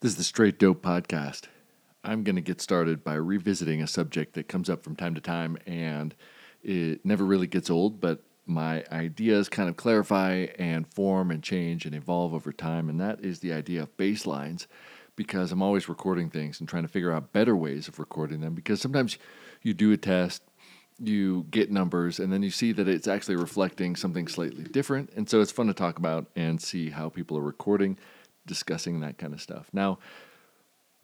This is the Straight Dope Podcast. I'm going to get started by revisiting a subject that comes up from time to time and it never really gets old, but my ideas kind of clarify and form and change and evolve over time. And that is the idea of baselines because I'm always recording things and trying to figure out better ways of recording them because sometimes you do a test, you get numbers, and then you see that it's actually reflecting something slightly different. And so it's fun to talk about and see how people are recording, discussing that kind of stuff. Now,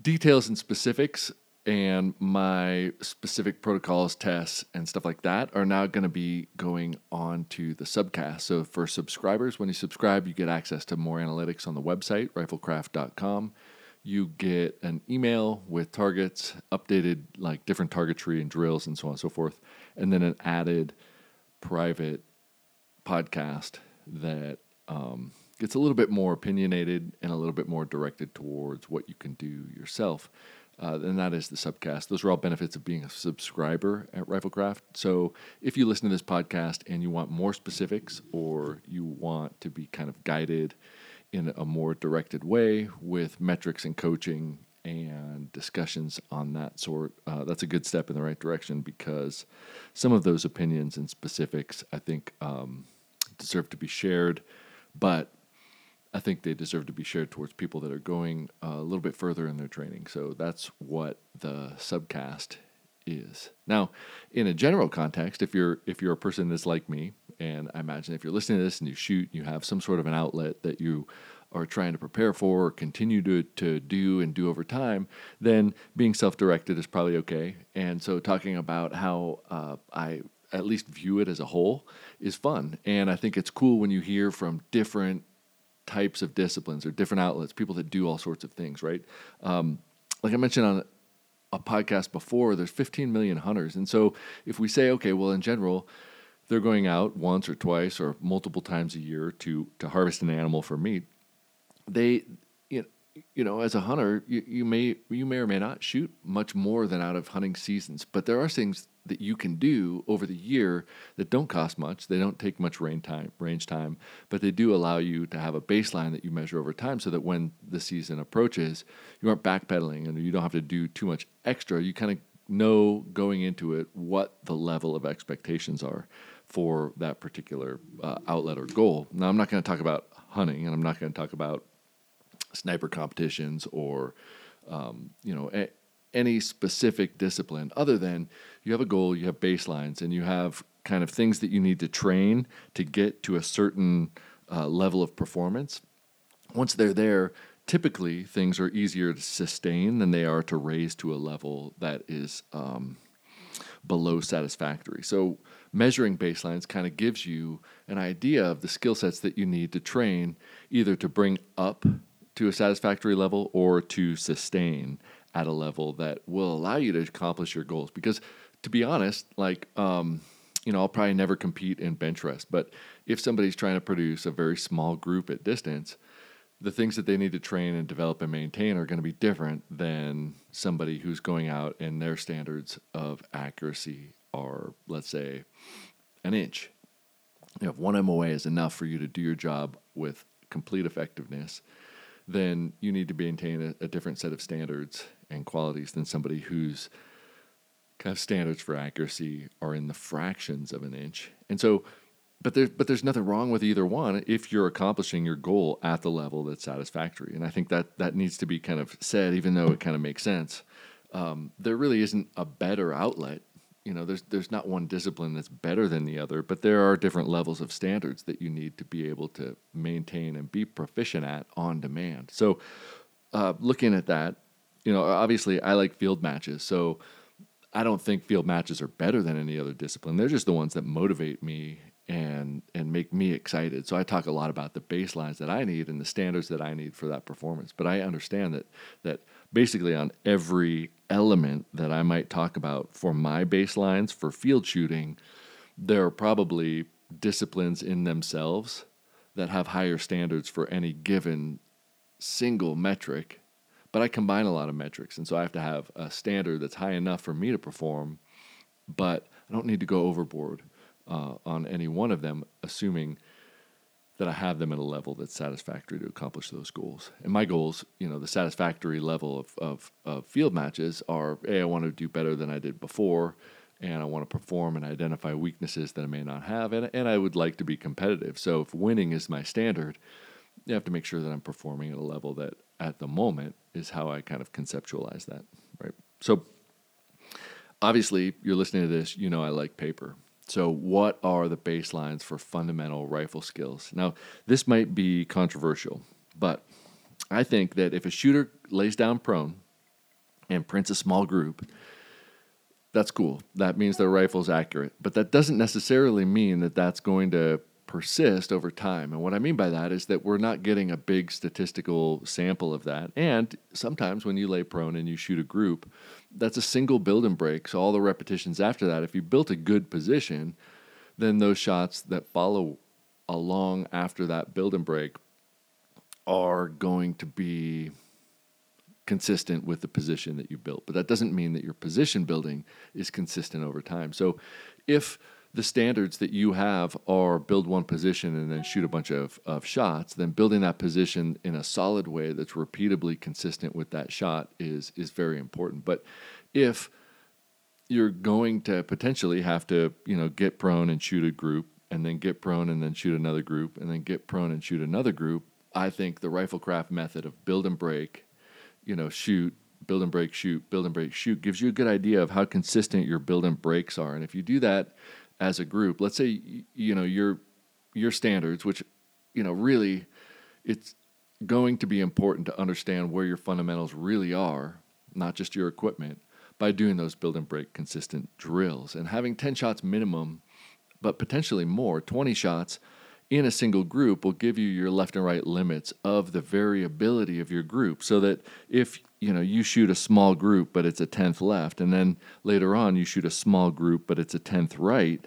details and specifics and my specific protocols, tests, and stuff like that are now going to be going on to the subcast. So for subscribers, when you subscribe, you get access to more analytics on the website, riflekraft.com. You get an email with targets, updated like different targetry and drills and so on and so forth, and then an added private podcast that um, gets a little bit more opinionated and a little bit more directed towards what you can do yourself uh, and that is the subcast. Those are all benefits of being a subscriber at Riflekraft. So if you listen to this podcast and you want more specifics or you want to be kind of guided in a more directed way with metrics and coaching and discussions on that sort, uh, that's a good step in the right direction because some of those opinions and specifics I think um, deserve to be shared. But I think they deserve to be shared towards people that are going a little bit further in their training. So that's what the subcast is. Now, in a general context, if you're if you're a person that's like me, and I imagine if you're listening to this and you shoot, you have some sort of an outlet that you are trying to prepare for or continue to, to do and do over time, then being self directed is probably okay. And so, talking about how uh, I at least view it as a whole is fun. And I think it's cool when you hear from different types of disciplines or different outlets, people that do all sorts of things, right? Um, like I mentioned on a podcast before, there's 15 million hunters. And so if we say, okay, well, in general, they're going out once or twice or multiple times a year to, to harvest an animal for meat, they, you know, as a hunter, you, you may you may or may not shoot much more than out of hunting seasons, but there are things that you can do over the year that don't cost much. They don't take much range time, range time, but they do allow you to have a baseline that you measure over time so that when the season approaches, you aren't backpedaling and you don't have to do too much extra. You kind of know going into it what the level of expectations are for that particular uh, outlet or goal. Now, I'm not going to talk about hunting and I'm not going to talk about sniper competitions or, um, you know, a- any specific discipline other than you have a goal, you have baselines, and you have kind of things that you need to train to get to a certain uh, level of performance. Once they're there, typically things are easier to sustain than they are to raise to a level that is um, below satisfactory. So, measuring baselines kind of gives you an idea of the skill sets that you need to train either to bring up to a satisfactory level or to sustain at a level that will allow you to accomplish your goals. Because to be honest, like, um, you know, I'll probably never compete in bench rest, but if somebody's trying to produce a very small group at distance, the things that they need to train and develop and maintain are going to be different than somebody who's going out and their standards of accuracy are, let's say, an inch. If one MOA is enough for you to do your job with complete effectiveness, then you need to maintain a, a different set of standards and qualities than somebody whose kind of standards for accuracy are in the fractions of an inch. And so, but there's but there's nothing wrong with either one if you're accomplishing your goal at the level that's satisfactory. And I think that that needs to be kind of said, even though it kind of makes sense. Um, there really isn't a better outlet. You know, there's there's not one discipline that's better than the other, but there are different levels of standards that you need to be able to maintain and be proficient at on demand. So, uh, looking at that, you know, obviously I like field matches, so I don't think field matches are better than any other discipline. They're just the ones that motivate me and and make me excited. So I talk a lot about the baselines that I need and the standards that I need for that performance. But I understand that that basically on every element that I might talk about for my baselines for field shooting, there are probably disciplines in themselves that have higher standards for any given single metric but I combine a lot of metrics, and so I have to have a standard that's high enough for me to perform, but I don't need to go overboard uh, on any one of them, assuming that I have them at a level that's satisfactory to accomplish those goals. And my goals, you know, the satisfactory level of, of, of field matches are A, I want to do better than I did before, and I want to perform and identify weaknesses that I may not have, and, and I would like to be competitive. So if winning is my standard, you have to make sure that I'm performing at a level that at the moment is how I kind of conceptualize that, right? So obviously, you're listening to this, you know I like paper. So, what are the baselines for fundamental rifle skills? Now, this might be controversial, but I think that if a shooter lays down prone and prints a small group, that's cool. That means their rifle's accurate. But that doesn't necessarily mean that that's going to persist over time. And what I mean by that is that we're not getting a big statistical sample of that. And sometimes when you lay prone and you shoot a group, that's a single build and break. So all the repetitions after that, if you built a good position, then those shots that follow along after that build and break are going to be consistent with the position that you built. But that doesn't mean that your position building is consistent over time. So if the standards that you have are build one position and then shoot a bunch of, of shots, then building that position in a solid way that's repeatably consistent with that shot is is very important. But if you're going to potentially have to, you know, get prone and shoot a group and then get prone and then shoot another group and then get prone and shoot another group, I think the riflekraft method of build and break, you know, shoot, build and break, shoot, build and break, shoot gives you a good idea of how consistent your build and breaks are. And if you do that as a group. Let's say you know your your standards, which you know really it's going to be important to understand where your fundamentals really are, not just your equipment, by doing those build and break consistent drills and having 10 shots minimum, but potentially more, 20 shots in a single group will give you your left and right limits of the variability of your group so that if you know you shoot a small group but it's a 10th left and then later on you shoot a small group but it's a 10th right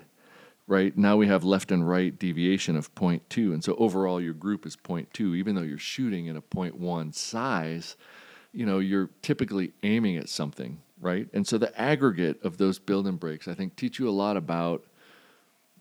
right? Now we have left and right deviation of 0.2 and so overall your group is 0.2 even though you're shooting in a 0.1 size you know you're typically aiming at something right? And so the aggregate of those build and breaks i think teach you a lot about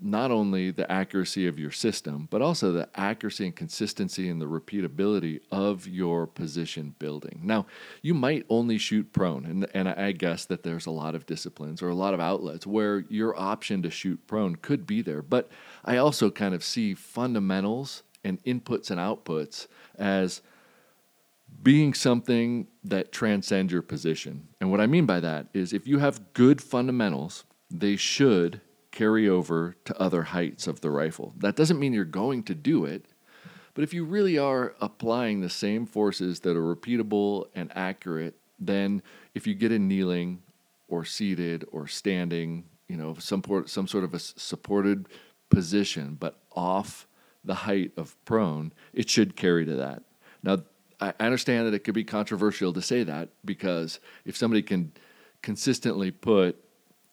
not only the accuracy of your system, but also the accuracy and consistency and the repeatability of your position building. Now, you might only shoot prone, and, and I guess that there's a lot of disciplines or a lot of outlets where your option to shoot prone could be there. But I also kind of see fundamentals and inputs and outputs as being something that transcends your position. And what I mean by that is if you have good fundamentals, they should carry over to other heights of the rifle. That doesn't mean you're going to do it, but if you really are applying the same forces that are repeatable and accurate, then if you get in kneeling or seated or standing, you know, some, some sort of a supported position, but off the height of prone, it should carry to that. Now, I understand that it could be controversial to say that because if somebody can consistently put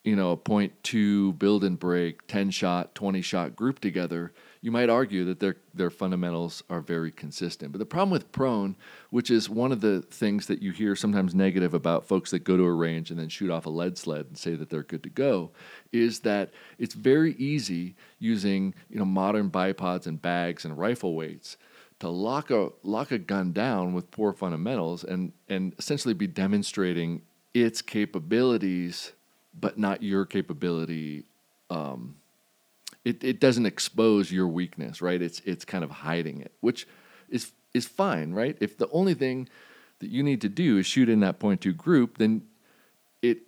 you know, a point two build and break, 10 shot, 20 shot group together, you might argue that their, their fundamentals are very consistent. But the problem with prone, which is one of the things that you hear sometimes negative about folks that go to a range and then shoot off a lead sled and say that they're good to go, is that it's very easy using, you know, modern bipods and bags and rifle weights to lock a lock a gun down with poor fundamentals and and essentially be demonstrating its capabilities but not your capability. Um, it, it doesn't expose your weakness, right? It's it's kind of hiding it, which is is fine, right? If the only thing that you need to do is shoot in that point two group, then it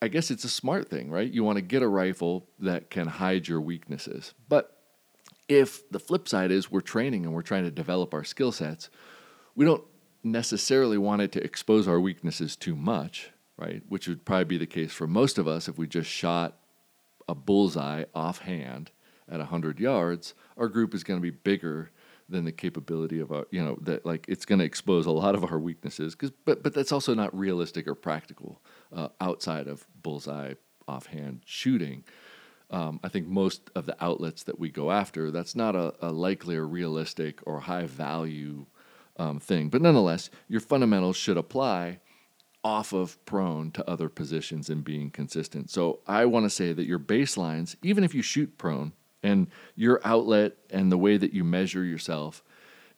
I guess it's a smart thing, right? You want to get a rifle that can hide your weaknesses. But if the flip side is we're training and we're trying to develop our skill sets, we don't necessarily want it to expose our weaknesses too much right? Which would probably be the case for most of us if we just shot a bullseye offhand at 100 yards, our group is going to be bigger than the capability of our, you know, that like it's going to expose a lot of our weaknesses. Cause, but, but that's also not realistic or practical uh, outside of bullseye offhand shooting. Um, I think most of the outlets that we go after, that's not a, a likely or realistic or high value um, thing. But nonetheless, your fundamentals should apply off of prone to other positions and being consistent. So I want to say that your baselines, even if you shoot prone and your outlet and the way that you measure yourself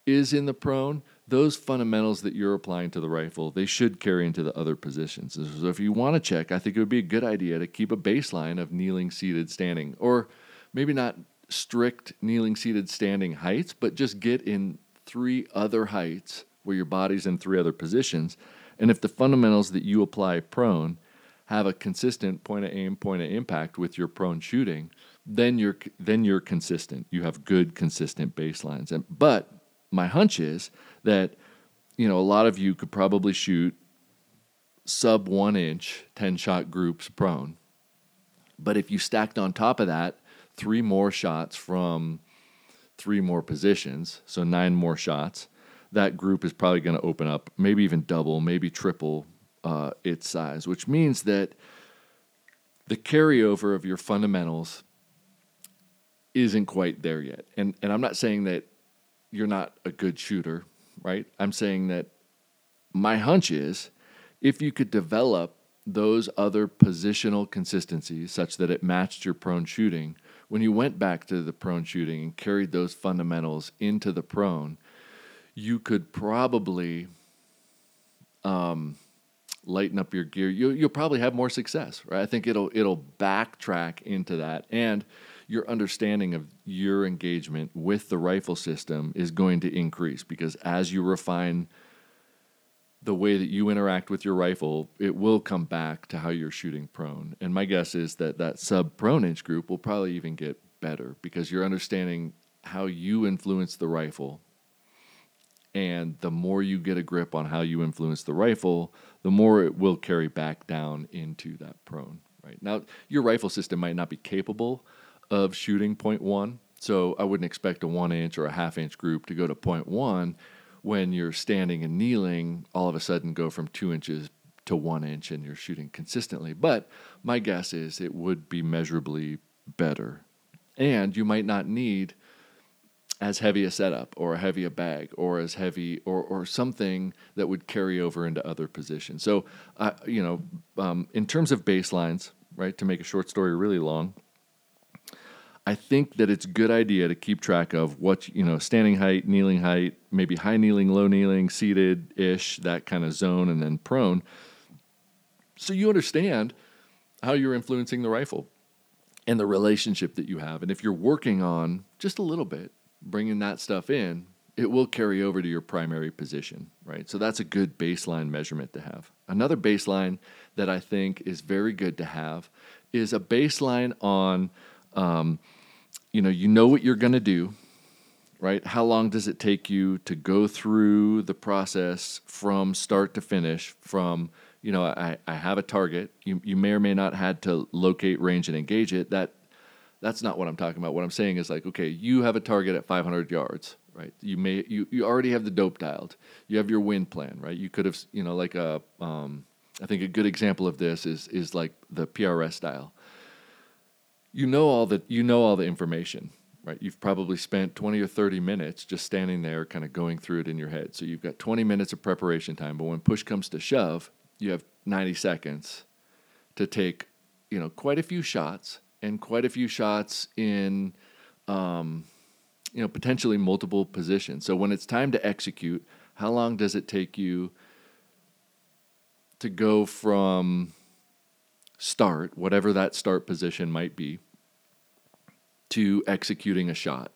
is in the prone, those fundamentals that you're applying to the rifle, they should carry into the other positions. So if you want to check, I think it would be a good idea to keep a baseline of kneeling, seated, standing, or maybe not strict kneeling, seated, standing heights, but just get in three other heights where your body's in three other positions. And if the fundamentals that you apply prone have a consistent point of aim, point of impact with your prone shooting, then you're then you're consistent. You have good consistent baselines. And but my hunch is that you know a lot of you could probably shoot sub one inch 10 shot groups prone but if you stacked on top of that three more shots from three more positions so nine more shots that group is probably going to open up maybe even double maybe triple uh, its size which means that the carryover of your fundamentals isn't quite there yet and and i'm not saying that you're not a good shooter, right? I'm saying that my hunch is if you could develop those other positional consistencies such that it matched your prone shooting, when you went back to the prone shooting and carried those fundamentals into the prone, you could probably um, lighten up your gear. You, you'll probably have more success, right? I think it'll it'll backtrack into that and your understanding of your engagement with the rifle system is going to increase because as you refine the way that you interact with your rifle, it will come back to how you're shooting prone. And my guess is that that sub prone inch group will probably even get better because you're understanding how you influence the rifle. And the more you get a grip on how you influence the rifle, the more it will carry back down into that prone. Right now, your rifle system might not be capable of shooting point one. So I wouldn't expect a one inch or a half inch group to go to point one when you're standing and kneeling, all of a sudden go from two inches to one inch and you're shooting consistently. But my guess is it would be measurably better. And you might not need as heavy a setup or a heavy a bag or as heavy or, or something that would carry over into other positions. So, uh, you know, um, in terms of baselines, right, to make a short story really long, I think that it's a good idea to keep track of what you know, standing height, kneeling height, maybe high kneeling, low kneeling, seated ish, that kind of zone, and then prone. So you understand how you're influencing the rifle and the relationship that you have. And if you're working on just a little bit, bringing that stuff in, it will carry over to your primary position, right? So that's a good baseline measurement to have. Another baseline that I think is very good to have is a baseline on um, you know, you know what you're going to do, right? How long does it take you to go through the process from start to finish? From, you know, I, I have a target. You, you may or may not had to locate, range, and engage it. That that's not what I'm talking about. What I'm saying is like, okay, you have a target at 500 yards, right? You may you you already have the dope dialed. You have your wind plan, right? You could have, you know, like a um, I think a good example of this is is like the PRS style you know all the you know all the information right you've probably spent 20 or 30 minutes just standing there kind of going through it in your head so you've got 20 minutes of preparation time but when push comes to shove you have 90 seconds to take you know quite a few shots and quite a few shots in um, you know potentially multiple positions so when it's time to execute how long does it take you to go from start whatever that start position might be to executing a shot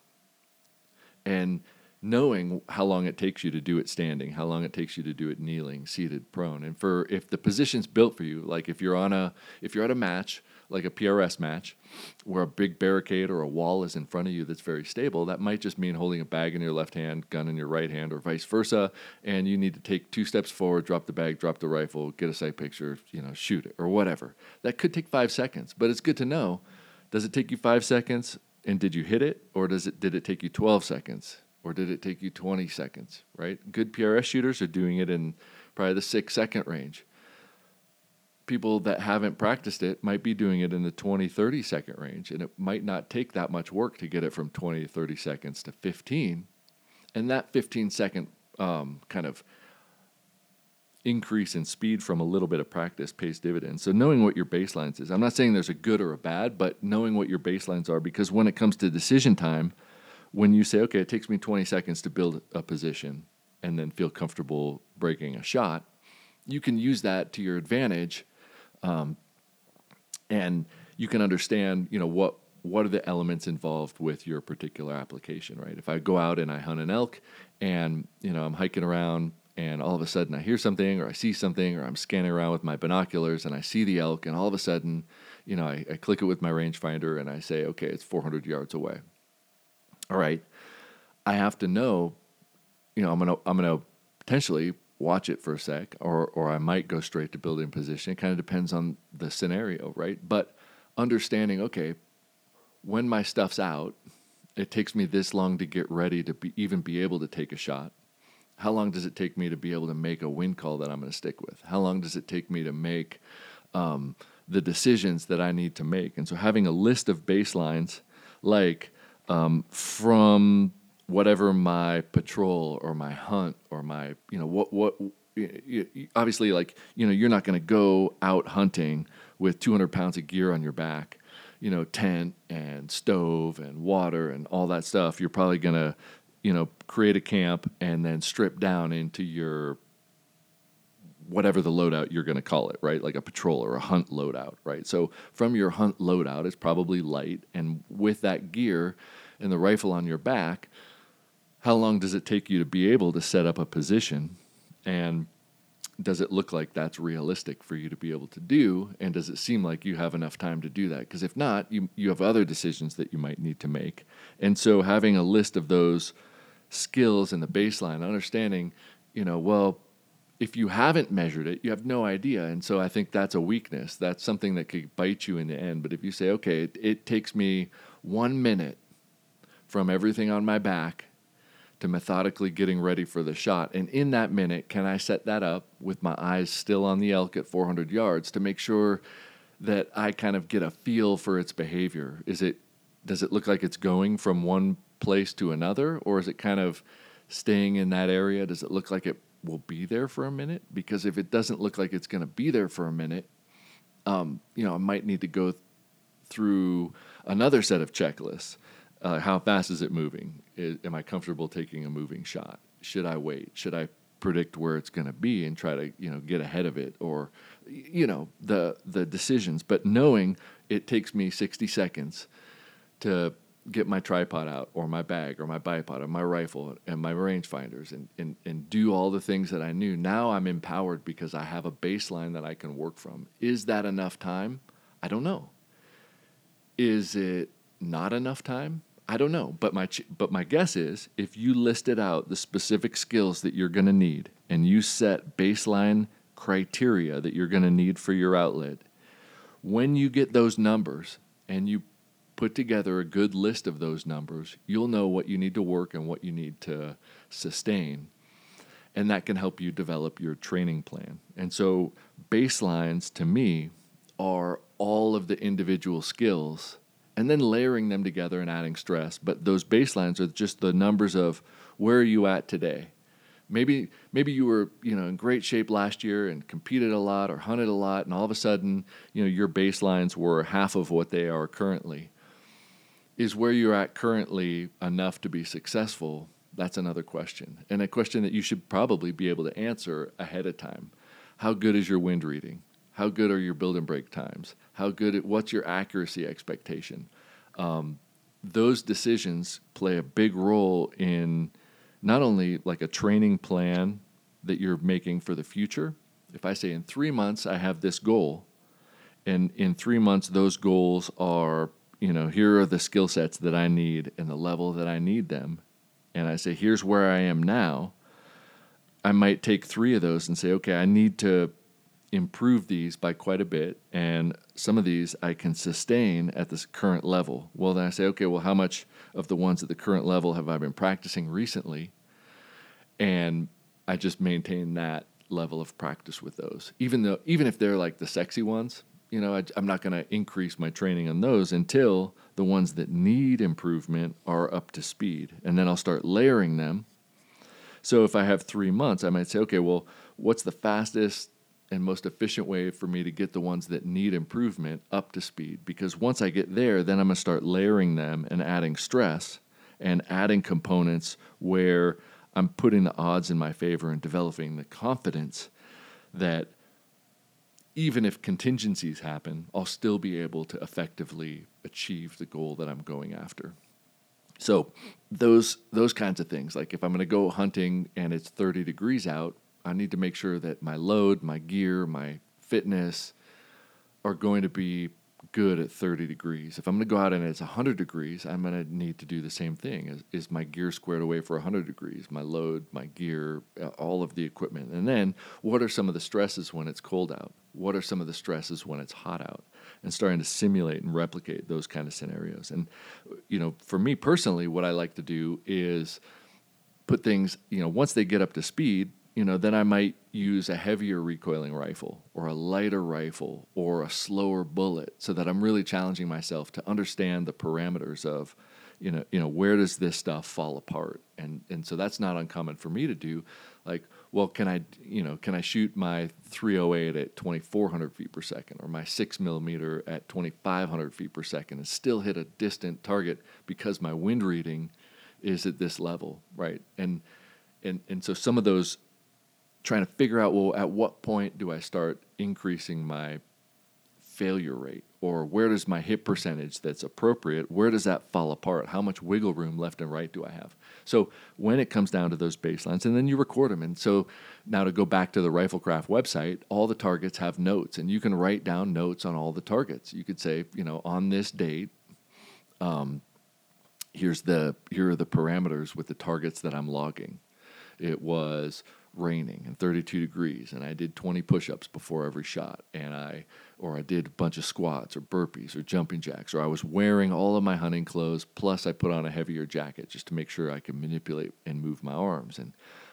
and knowing how long it takes you to do it standing, how long it takes you to do it kneeling, seated, prone. And for if the position's built for you, like if you're on a if you're at a match, like a PRS match, where a big barricade or a wall is in front of you that's very stable, that might just mean holding a bag in your left hand, gun in your right hand, or vice versa. And you need to take two steps forward, drop the bag, drop the rifle, get a sight picture, you know, shoot it or whatever. That could take five seconds, but it's good to know does it take you five seconds and did you hit it, or does it did it take you 12 seconds, or did it take you 20 seconds? Right? Good PRS shooters are doing it in probably the six second range. People that haven't practiced it might be doing it in the 20, 30 second range, and it might not take that much work to get it from 20 to 30 seconds to 15. And that 15 second um, kind of increase in speed from a little bit of practice pays dividends. So knowing what your baselines is. I'm not saying there's a good or a bad, but knowing what your baselines are because when it comes to decision time, when you say, okay, it takes me 20 seconds to build a position and then feel comfortable breaking a shot, you can use that to your advantage, um, and you can understand, you know, what what are the elements involved with your particular application, right? If I go out and I hunt an elk, and you know I'm hiking around, and all of a sudden I hear something or I see something or I'm scanning around with my binoculars and I see the elk and all of a sudden, you know, I, I click it with my rangefinder and I say, okay, it's 400 yards away. All right, I have to know, you know, I'm gonna I'm gonna potentially watch it for a sec or or I might go straight to building position. It kind of depends on the scenario, right? But understanding, okay, when my stuff's out, it takes me this long to get ready to be, even be able to take a shot how long does it take me to be able to make a wind call that I'm going to stick with? How long does it take me to make um, the decisions that I need to make? And so having a list of baselines, like um, from whatever my patrol or my hunt or my, you know, what, what, obviously, like, you know, you're not going to go out hunting with 200 pounds of gear on your back you know, tent and stove and water and all that stuff, you're probably going to you know, create a camp and then strip down into your whatever the loadout you're going to call it, right? Like a patrol or a hunt loadout, right? So from your hunt loadout, it's probably light, and with that gear and the rifle on your back, how long does it take you to be able to set up a position? And does it look like that's realistic for you to be able to do? And does it seem like you have enough time to do that? Because if not, you, you have other decisions that you might need to make. And so having a list of those skills and the baseline, understanding, you know, well, if you haven't measured it, you have no idea. And so I think that's a weakness. That's something that could bite you in the end. But if you say, okay, it, it takes me one minute from everything on my back to methodically getting ready for the shot. And in that minute, can I set that up with my eyes still on the elk at 400 yards to make sure that I kind of get a feel for its behavior? Is it does it look like it's going from one place to another, or is it kind of staying in that area? Does it look like it will be there for a minute? Because if it doesn't look like it's going to be there for a minute, um, you know, I might need to go th- through another set of checklists. Uh, how fast is it moving? Is, am I comfortable taking a moving shot? Should I wait? Should I predict where it's going to be and try to you know get ahead of it or you know the the decisions but knowing it takes me 60 seconds to get my tripod out or my bag or my bipod or my rifle and my rangefinders and, and, and do all the things that I knew. Now I'm empowered because I have a baseline that I can work from. Is that enough time? I don't know. Is it not enough time? I don't know. But my, but my guess is if you listed out the specific skills that you're going to need and you set baseline criteria that you're going to need for your outlet, when you get those numbers and you put together a good list of those numbers, you'll know what you need to work and what you need to sustain. And that can help you develop your training plan. And so, baselines to me are all of the individual skills and then layering them together and adding stress. But those baselines are just the numbers of where are you at today? Maybe maybe you were you know in great shape last year and competed a lot or hunted a lot, and all of a sudden you know your baselines were half of what they are currently is where you're at currently enough to be successful? That's another question. And a question that you should probably be able to answer ahead of time. How good is your wind reading? How good are your build and break times? How good, what's your accuracy expectation? Um, those decisions play a big role in not only like a training plan that you're making for the future. If I say in three months I have this goal, and in three months those goals are you know, here are the skill sets that I need and the level that I need them. And I say, here's where I am now. I might take three of those and say, okay, I need to improve these by quite a bit. And some of these I can sustain at this current level. Well, then I say, okay, well, how much of the ones at the current level have I been practicing recently? And I just maintain that level of practice with those. Even though, even if they're like the sexy ones, you know, I, am not going to increase my training on those until the ones that need improvement are up to speed. And then I'll start layering them So if I have three months, I might say, okay, well, what's the fastest and most efficient way for me to get the ones that need improvement up to speed? Because once I get there, then I'm going to start layering them and adding stress and adding components where I'm putting the odds in my favor and developing the confidence that even if contingencies happen, I'll still be able to effectively achieve the goal that I'm going after. So those those kinds of things, like if I'm going to go hunting and it's 30 degrees out, I need to make sure that my load, my gear, my fitness are going to be good at 30 degrees. If I'm going to go out and it's 100 degrees, I'm going to need to do the same thing. Is, is my gear squared away for 100 degrees? My load, my gear, all of the equipment. And then what are some of the stresses when it's cold out? What are some of the stresses when it's hot out? And starting to simulate and replicate those kind of scenarios. And, you know, for me personally, what I like to do is put things, you know, once they get up to speed, you know, then I might use a heavier recoiling rifle or a lighter rifle or a slower bullet so that I'm really challenging myself to understand the parameters of, you know, you know, where does this stuff fall apart? And and so that's not uncommon for me to do. Like, well, can I, you know, can I shoot my 308 at 2,400 feet per second or my six millimeter at 2,500 feet per second and still hit a distant target because my wind reading is at this level, right? And and and so some of those trying to figure out well at what point do I start increasing my failure rate? Or where does my hit percentage that's appropriate where does that fall apart? How much wiggle room left and right do I have? So when it comes down to those baselines and then you record them. And so now to go back to the Riflekraft website all the targets have notes and you can write down notes on all the targets. You could say you know on this date um, here's the here are the parameters with the targets that I'm logging. It was raining and 32 degrees and I did 20 push-ups before every shot and I or I did a bunch of squats or burpees or jumping jacks or I was wearing all of my hunting clothes plus I put on a heavier jacket just to make sure I could manipulate and move my arms and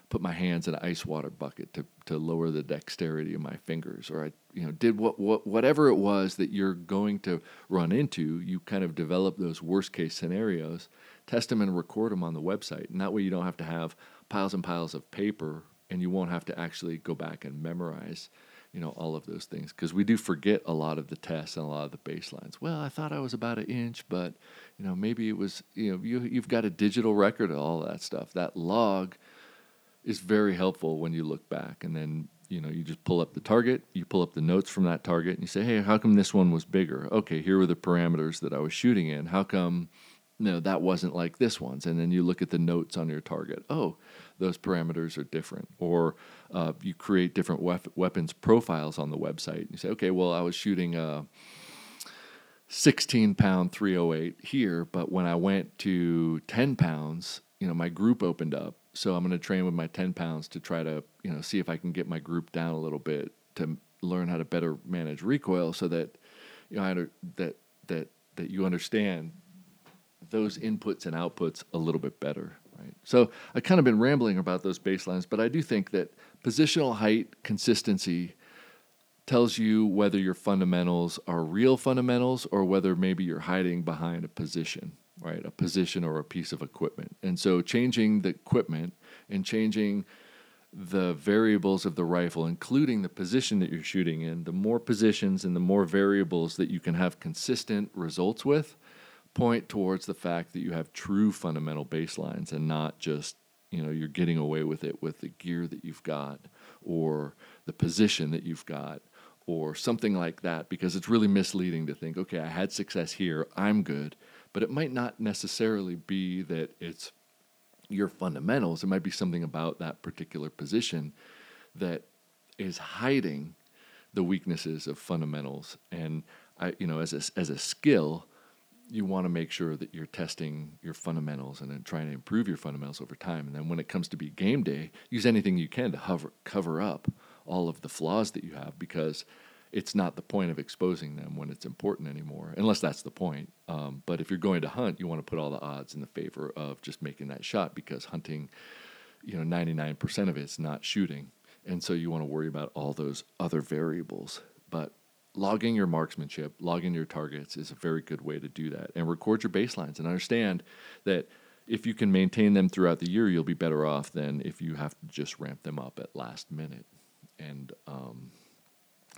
put my hands in an ice water bucket to, to lower the dexterity of my fingers or I you know did what, what whatever it was that you're going to run into you kind of develop those worst case scenarios test them and record them on the website and that way you don't have to have piles and piles of paper and you won't have to actually go back and memorize you know all of those things. Because we do forget a lot of the tests and a lot of the baselines. Well i thought i was about an inch but you know maybe it was you know you, you've got a digital record of all that stuff. That log is very helpful when you look back and then you know you just pull up the target you pull up the notes from that target and you say hey how come this one was bigger? Okay here were the parameters that i was shooting in. How come no, that wasn't like this one's. And then you look at the notes on your target. Oh, those parameters are different. Or uh, you create different wef- weapons profiles on the website. And you say, okay, well, I was shooting a 16 pound 308 here, but when I went to 10 pounds, you know, my group opened up. So I'm going to train with my 10 pounds to try to, you know, see if I can get my group down a little bit to learn how to better manage recoil so that, you know, that, that, that you understand those inputs and outputs a little bit better. Right. So I've kind of been rambling about those baselines, but I do think that positional height consistency tells you whether your fundamentals are real fundamentals or whether maybe you're hiding behind a position, right? A position or a piece of equipment. And so changing the equipment and changing the variables of the rifle, including the position that you're shooting in, the more positions and the more variables that you can have consistent results with, point towards the fact that you have true fundamental baselines and not just you know you're getting away with it with the gear that you've got or the position that you've got or something like that because it's really misleading to think okay I had success here I'm good. But it might not necessarily be that it's your fundamentals. It might be something about that particular position that is hiding the weaknesses of fundamentals. And I you know as a, as a skill you want to make sure that you're testing your fundamentals and then trying to improve your fundamentals over time. And then when it comes to be game day, use anything you can to hover, cover up all of the flaws that you have because it's not the point of exposing them when it's important anymore, unless that's the point. Um, but if you're going to hunt, you want to put all the odds in the favor of just making that shot because hunting, you know, 99% of it's not shooting. And so you want to worry about all those other variables. But logging your marksmanship, logging your targets is a very good way to do that. And record your baselines and understand that if you can maintain them throughout the year, you'll be better off than if you have to just ramp them up at last minute. And um,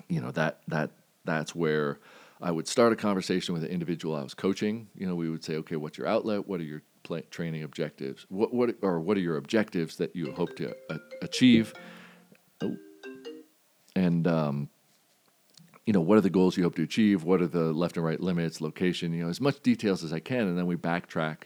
you know that that that's where I would start a conversation with an individual I was coaching. You know, we would say, okay, what's your outlet? What are your play, training objectives? What what or what are your objectives that you hope to achieve? Oh. And um, you know, what are the goals you hope to achieve? What are the left and right limits, location? You know, as much details as I can, and then we backtrack.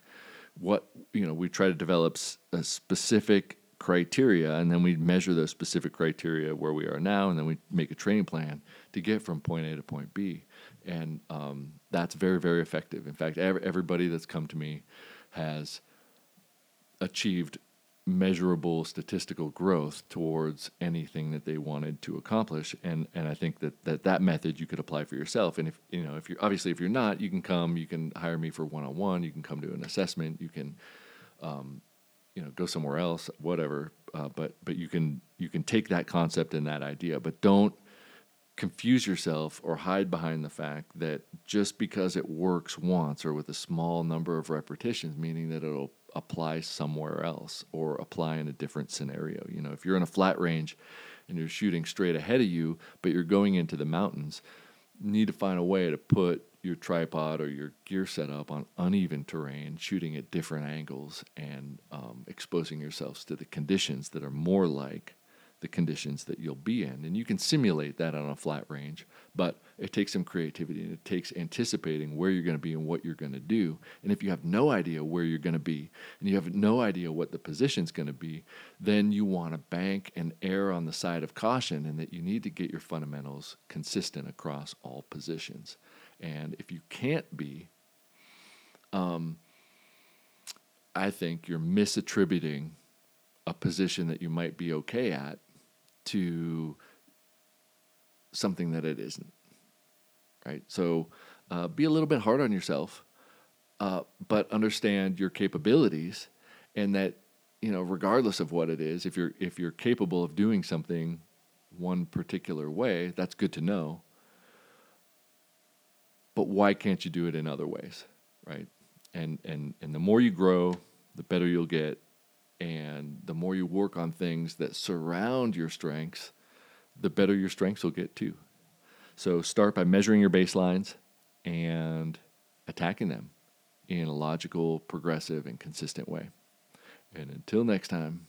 What you know, we try to develop a specific criteria, and then we measure those specific criteria where we are now, and then we make a training plan to get from point A to point B, and um, that's very very effective. In fact, every, everybody that's come to me has achieved measurable statistical growth towards anything that they wanted to accomplish. And and I think that that that method you could apply for yourself. And if you know if you're obviously if you're not you can come you can hire me for one on one you can come to an assessment you can um, you know go somewhere else whatever. Uh, but but you can you can take that concept and that idea. But don't confuse yourself or hide behind the fact that just because it works once or with a small number of repetitions meaning that it'll apply somewhere else or apply in a different scenario you know if you're in a flat range and you're shooting straight ahead of you but you're going into the mountains you need to find a way to put your tripod or your gear setup on uneven terrain, shooting at different angles, and um, exposing yourselves to the conditions that are more like the conditions that you'll be in. And you can simulate that on a flat range, but it takes some creativity and it takes anticipating where you're going to be and what you're going to do. And if you have no idea where you're going to be and you have no idea what the position's going to be, then you want to bank and err on the side of caution and that you need to get your fundamentals consistent across all positions. And if you can't be, um, I think you're misattributing a position that you might be okay at to something that it isn't. Right? So uh, be a little bit hard on yourself, uh, but understand your capabilities and that you know regardless of what it is if you're if you're capable of doing something one particular way that's good to know but why can't you do it in other ways right and and and the more you grow the better you'll get and the more you work on things that surround your strengths the better your strengths will get too. So start by measuring your baselines and attacking them in a logical progressive and consistent way. And until next time